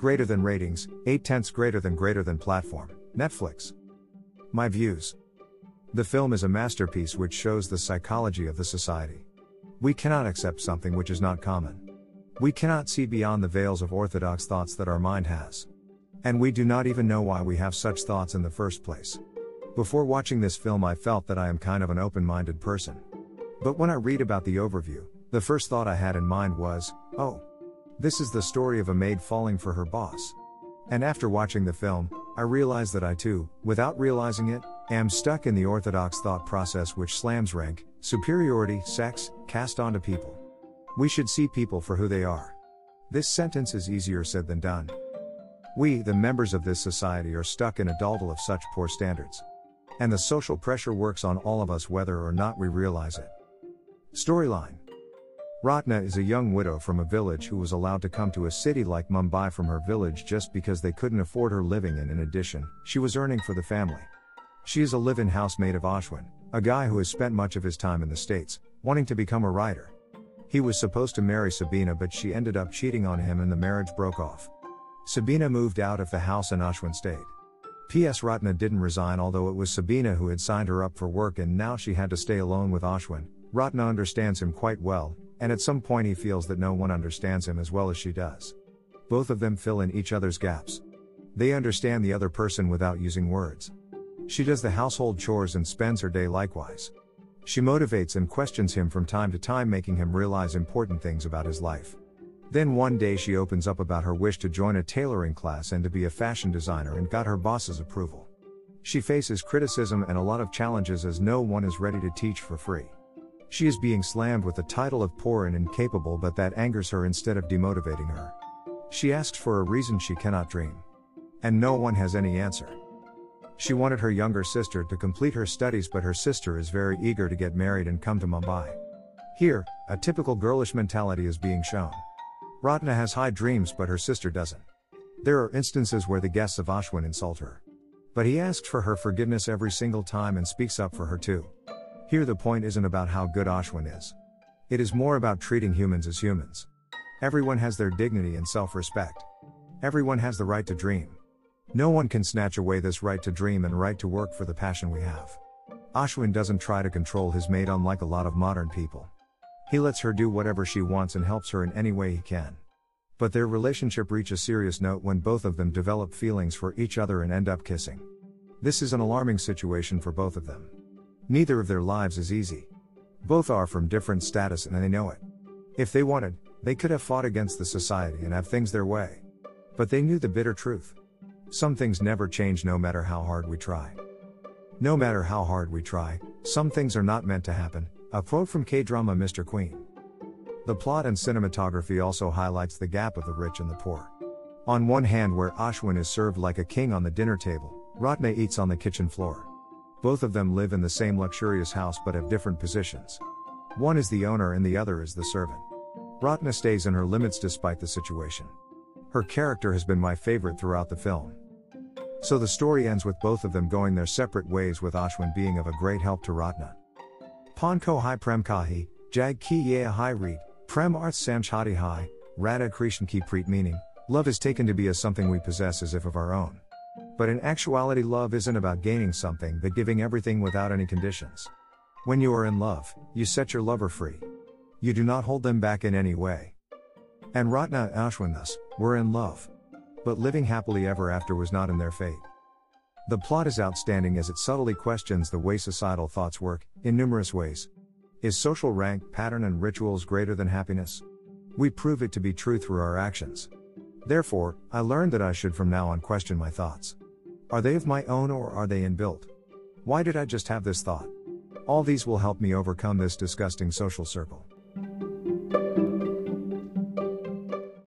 Greater than ratings, 8 tenths greater than greater than platform, Netflix. My views. The film is a masterpiece which shows the psychology of the society. We cannot accept something which is not common. We cannot see beyond the veils of orthodox thoughts that our mind has. And we do not even know why we have such thoughts in the first place. Before watching this film, I felt that I am kind of an open minded person. But when I read about the overview, the first thought I had in mind was, oh, this is the story of a maid falling for her boss. And after watching the film, I realize that I too, without realizing it, am stuck in the orthodox thought process which slams rank, superiority, sex, caste onto people. We should see people for who they are. This sentence is easier said than done. We, the members of this society, are stuck in a daldal of such poor standards. And the social pressure works on all of us whether or not we realize it. Storyline Ratna is a young widow from a village who was allowed to come to a city like Mumbai from her village just because they couldn't afford her living, and in addition, she was earning for the family. She is a live in housemate of Ashwin, a guy who has spent much of his time in the States, wanting to become a writer. He was supposed to marry Sabina, but she ended up cheating on him and the marriage broke off. Sabina moved out of the house and Ashwin stayed. P.S. Ratna didn't resign, although it was Sabina who had signed her up for work and now she had to stay alone with Ashwin. Ratna understands him quite well, and at some point he feels that no one understands him as well as she does. Both of them fill in each other's gaps. They understand the other person without using words. She does the household chores and spends her day likewise. She motivates and questions him from time to time, making him realize important things about his life. Then one day she opens up about her wish to join a tailoring class and to be a fashion designer and got her boss's approval. She faces criticism and a lot of challenges as no one is ready to teach for free. She is being slammed with the title of poor and incapable, but that angers her instead of demotivating her. She asks for a reason she cannot dream. And no one has any answer. She wanted her younger sister to complete her studies, but her sister is very eager to get married and come to Mumbai. Here, a typical girlish mentality is being shown. Ratna has high dreams, but her sister doesn't. There are instances where the guests of Ashwin insult her. But he asks for her forgiveness every single time and speaks up for her too. Here, the point isn't about how good Ashwin is. It is more about treating humans as humans. Everyone has their dignity and self respect. Everyone has the right to dream. No one can snatch away this right to dream and right to work for the passion we have. Ashwin doesn't try to control his mate unlike a lot of modern people. He lets her do whatever she wants and helps her in any way he can. But their relationship reaches a serious note when both of them develop feelings for each other and end up kissing. This is an alarming situation for both of them. Neither of their lives is easy. Both are from different status and they know it. If they wanted, they could have fought against the society and have things their way. But they knew the bitter truth. Some things never change no matter how hard we try. No matter how hard we try, some things are not meant to happen. A quote from K drama Mr. Queen. The plot and cinematography also highlights the gap of the rich and the poor. On one hand, where Ashwin is served like a king on the dinner table, Ratna eats on the kitchen floor. Both of them live in the same luxurious house but have different positions. One is the owner and the other is the servant. Ratna stays in her limits despite the situation. Her character has been my favorite throughout the film. So the story ends with both of them going their separate ways with Ashwin being of a great help to Ratna. Panko hai prem kahi, jag ki ye hai Reet, prem arth samchhati hai, radha krishan ki preet meaning, love is taken to be as something we possess as if of our own. But in actuality love isn't about gaining something but giving everything without any conditions. When you are in love, you set your lover free. You do not hold them back in any way. And Ratna Ashwin were in love. But living happily ever after was not in their fate. The plot is outstanding as it subtly questions the way societal thoughts work, in numerous ways. Is social rank, pattern, and rituals greater than happiness? We prove it to be true through our actions. Therefore, I learned that I should from now on question my thoughts. Are they of my own or are they inbuilt? Why did I just have this thought? All these will help me overcome this disgusting social circle.